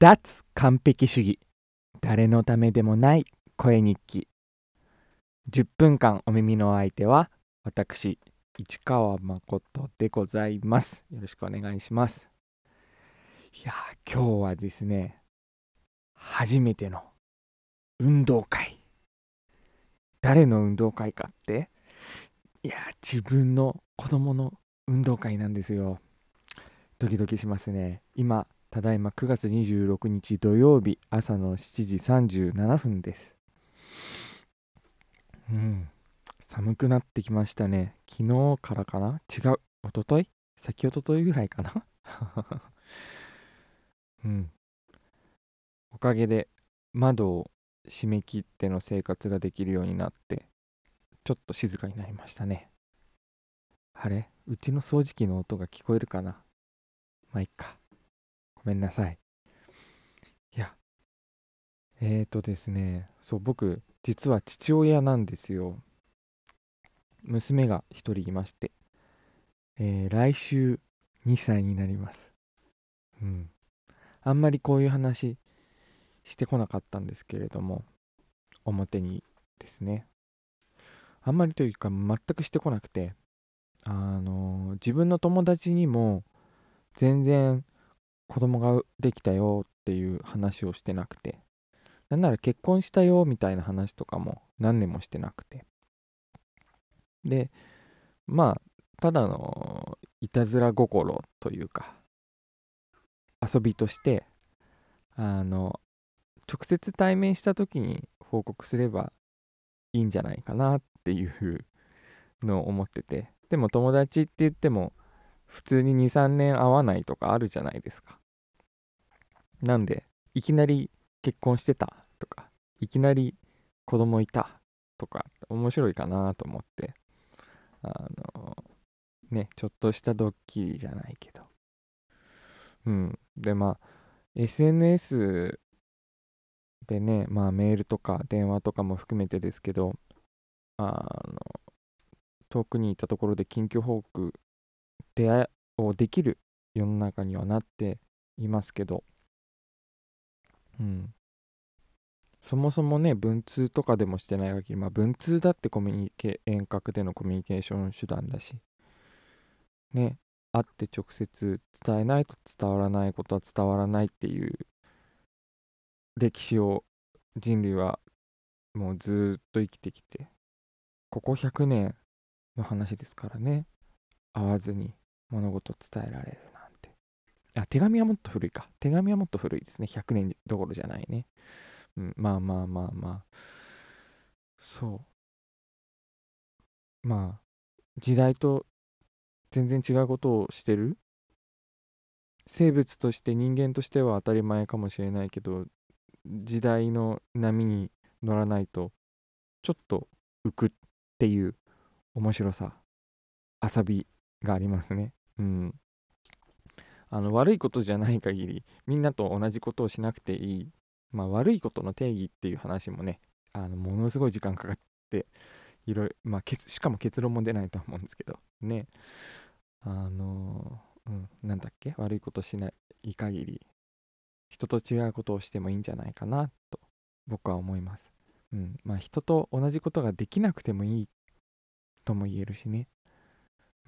脱完璧主義。誰のためでもない声日記。10分間お耳の相手は私市川誠でございます。よろしくお願いします。いや今日はですね初めての運動会。誰の運動会かっていや自分の子供の運動会なんですよ。ドキドキしますね。今ただいま9月26日土曜日朝の7時37分です。うん。寒くなってきましたね。昨日からかな？違う。おととい？先おとといぐらいかな？うん。おかげで窓を締め切っての生活ができるようになってちょっと静かになりましたね。あれ？うちの掃除機の音が聞こえるかな？まあいっか。ごめんなさい。いやえーとですねそう僕実は父親なんですよ。娘が1人いまして、えー、来週2歳になります。うん。あんまりこういう話してこなかったんですけれども表にですね。あんまりというか全くしてこなくてあの自分の友達にも全然子供ができたよっていう話をしてなくてなんなら結婚したよみたいな話とかも何年もしてなくて。でまあただのいたずら心というか遊びとしてあの直接対面した時に報告すればいいんじゃないかなっていうのを思ってて。でも友達って言っても普通に23年会わないとかあるじゃないですか。なんでいきなり結婚してたとかいきなり子供いたとか面白いかなと思ってあのねちょっとしたドッキリじゃないけど。うん。でまあ SNS でねまあメールとか電話とかも含めてですけどあの遠くにいたところで緊急報告出会いをできる世の中にはなっていますけど、うん、そもそもね文通とかでもしてない限り、まあ、文通だってコミュニケ遠隔でのコミュニケーション手段だしね会って直接伝えないと伝わらないことは伝わらないっていう歴史を人類はもうずっと生きてきてここ100年の話ですからね。会わずに物事を伝えられる。あ手紙はもっと古いか。手紙はもっと古いですね。100年どころじゃないね、うん、まあまあまあまあ。そう。まあ時代と全然違うことをしてる？生物として人間としては当たり前かもしれないけど時代の波に乗らないとちょっと浮くっていう面白さ遊びがありますね。うん。あの悪いことじゃない限りみんなと同じことをしなくていいまあ悪いことの定義っていう話もねあのものすごい時間かかっていろいろまあしかも結論も出ないと思うんですけどねあのうんなんだっけ？悪いことしない限り人と違うことをしてもいいんじゃないかなと僕は思います。うん、まあ人と同じことができなくてもいいとも言えるしね。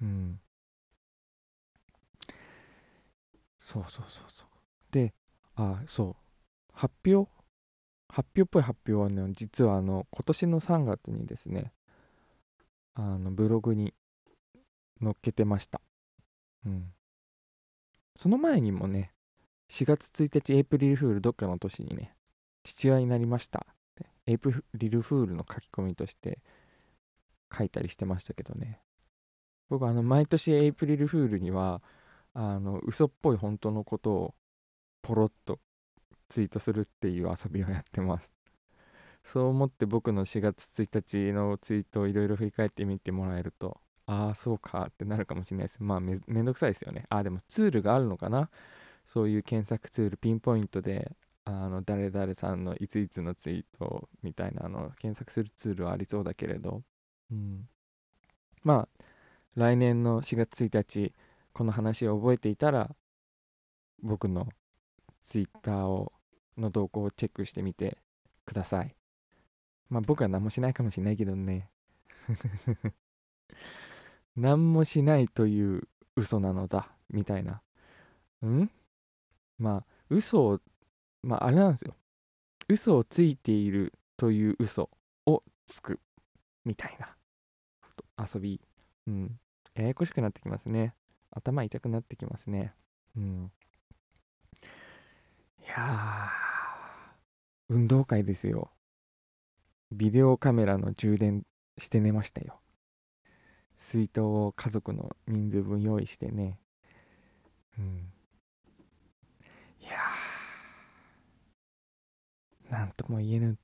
うん。そうそうそうそう。で、あ、そう。発表？発表っぽい発表はね、実はあの、今年の3月にですね、あの、ブログに載っけてました。うん。その前にもね、4月1日エイプリルフールどっかの年にね、父親になりました、エイプリルフールの書き込みとして書いたりしてましたけどね。僕あの、毎年エイプリルフールには、あの、嘘っぽい本当のことをポロッとツイートするっていう遊びをやってます。そう思って僕の4月1日のツイートをいろいろ振り返ってみてもらえると、ああ、そうかってなるかもしれないです。まあめ、めんどくさいですよね。ああ、でもツールがあるのかな？そういう検索ツール、ピンポイントで、あの、誰々さんのいついつのツイートみたいなの検索するツールはありそうだけれど、うん。まあ、来年の4月1日、この話を覚えていたら、僕の Twitter をの動向をチェックしてみてください。まあ僕は何もしないかもしれないけどね。何もしないという嘘なのだ、みたいな。ん？まあ、嘘を、まああれなんですよ。嘘をついているという嘘をつく、みたいな遊び。うん。ややこしくなってきますね。頭痛くなってきますね。うん。いやー、運動会ですよ。ビデオカメラの充電して寝ましたよ。水筒を家族の人数分用意してね。うん。いやー、なんとも言えぬ。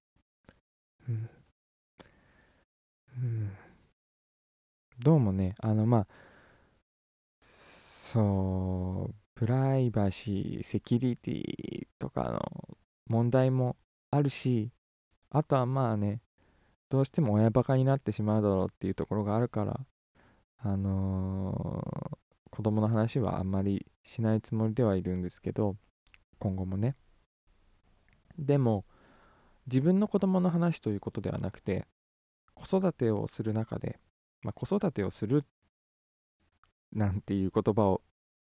うん。うん。どうもね、あの、まあ、そう、プライバシー、セキュリティとかの問題もあるし、あとはまあね、どうしても親バカになってしまうだろうっていうところがあるから、あのー、子供の話はあんまりしないつもりではいるんですけど、今後もね。でも、自分の子供の話ということではなくて、子育てをする中で、まあ、子育てをするっなんていう言葉を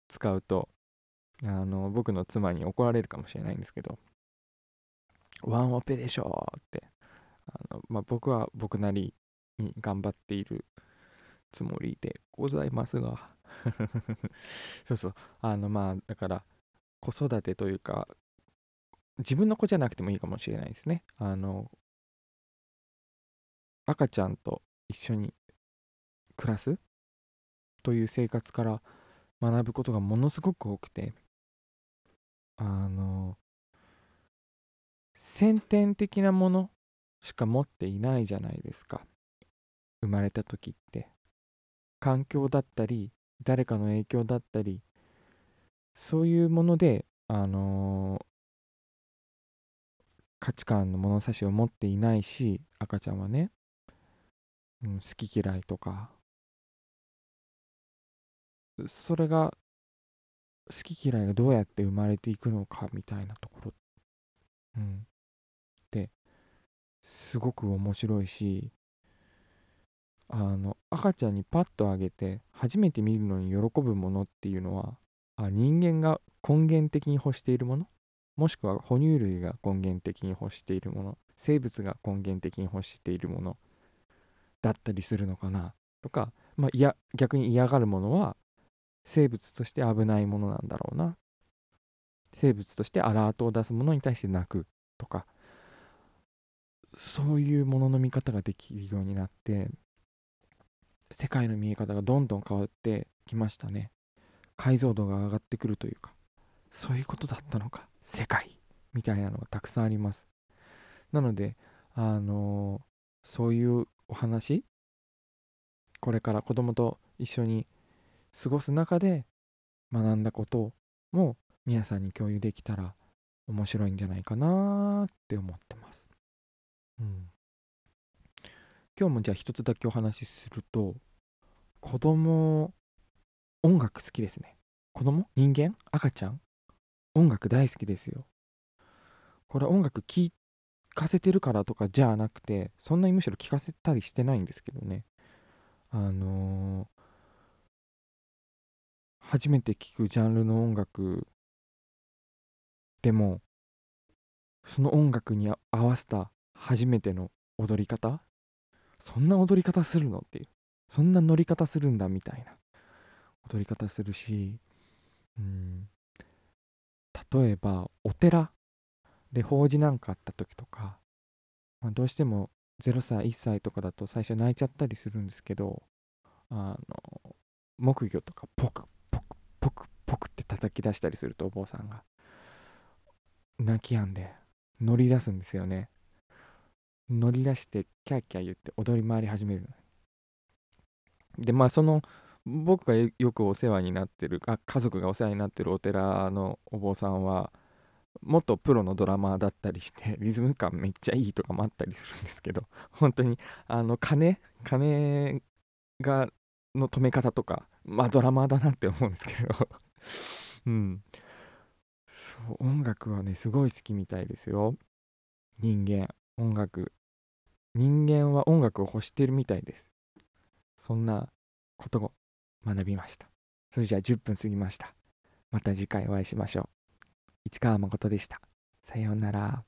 使うと、あの、僕の妻に怒られるかもしれないんですけど、ワンオペでしょってあの、まあ、僕は僕なりに頑張っているつもりでございますが そうそうあのまあだから子育てというか自分の子じゃなくてもいいかもしれないですね。あの赤ちゃんと一緒に暮らすという生活から学ぶことがものすごく多くてあの先天的なものしか持っていないじゃないですか。生まれた時って。環境だったり誰かの影響だったりそういうものであの、価値観の物差しを持っていないし赤ちゃんはね、うん、好き嫌いとかそれが好き嫌いがどうやって生まれていくのかみたいなところ、うん、すごく面白いしあの赤ちゃんにパッとあげて初めて見るのに喜ぶものっていうのはあ人間が根源的に欲しているもの？もしくは哺乳類が根源的に欲しているもの？生物が根源的に欲しているもの？だったりするのかな？とか、まあ、いや逆に嫌がるものは生物として危ないものなんだろうな。生物としてアラートを出すものに対して泣くとか。そういうものの見方ができるようになって世界の見え方がどんどん変わってきましたね。解像度が上がってくるというか。そういうことだったのか。世界みたいなのがたくさんあります。なのであのー、そういうお話。これから子供と一緒に過ごす中で学んだことも皆さんに共有できたら面白いんじゃないかなって思ってます。うん、今日もじゃあ一つだけお話しすると子供音楽好きですね。子供？人間？赤ちゃん？音楽大好きですよ。これ音楽聴かせてるからとかじゃなくてそんなにむしろ聴かせたりしてないんですけどね。あの、初めて聴くジャンルの音楽でもその音楽に合わせた初めての踊り方？そんな踊り方するの？っていう。そんな乗り方するんだみたいな。踊り方するしうん。例えばお寺で法事なんかあった時とか、まあ、どうしても0歳1歳とかだと最初泣いちゃったりするんですけどあの木魚とかポクポクって叩き出したりするとお坊さんが泣きやんで乗り出すんですよね。乗り出してキャーキャー言って踊り回り始めるでまあその僕がよくお世話になってるあ家族がお世話になってるお寺のお坊さんは元プロのドラマーだったりして リズム感めっちゃいいとかもあったりするんですけど本当にあの鐘鐘がの止め方とかまあドラマーだなって思うんですけど。うん。そう音楽はねすごい好きみたいですよ。人間音楽。人間は音楽を欲してるみたいです。そんなことを学びました。それじゃあ10分過ぎました。また次回お会いしましょう。市川誠でした。さようなら。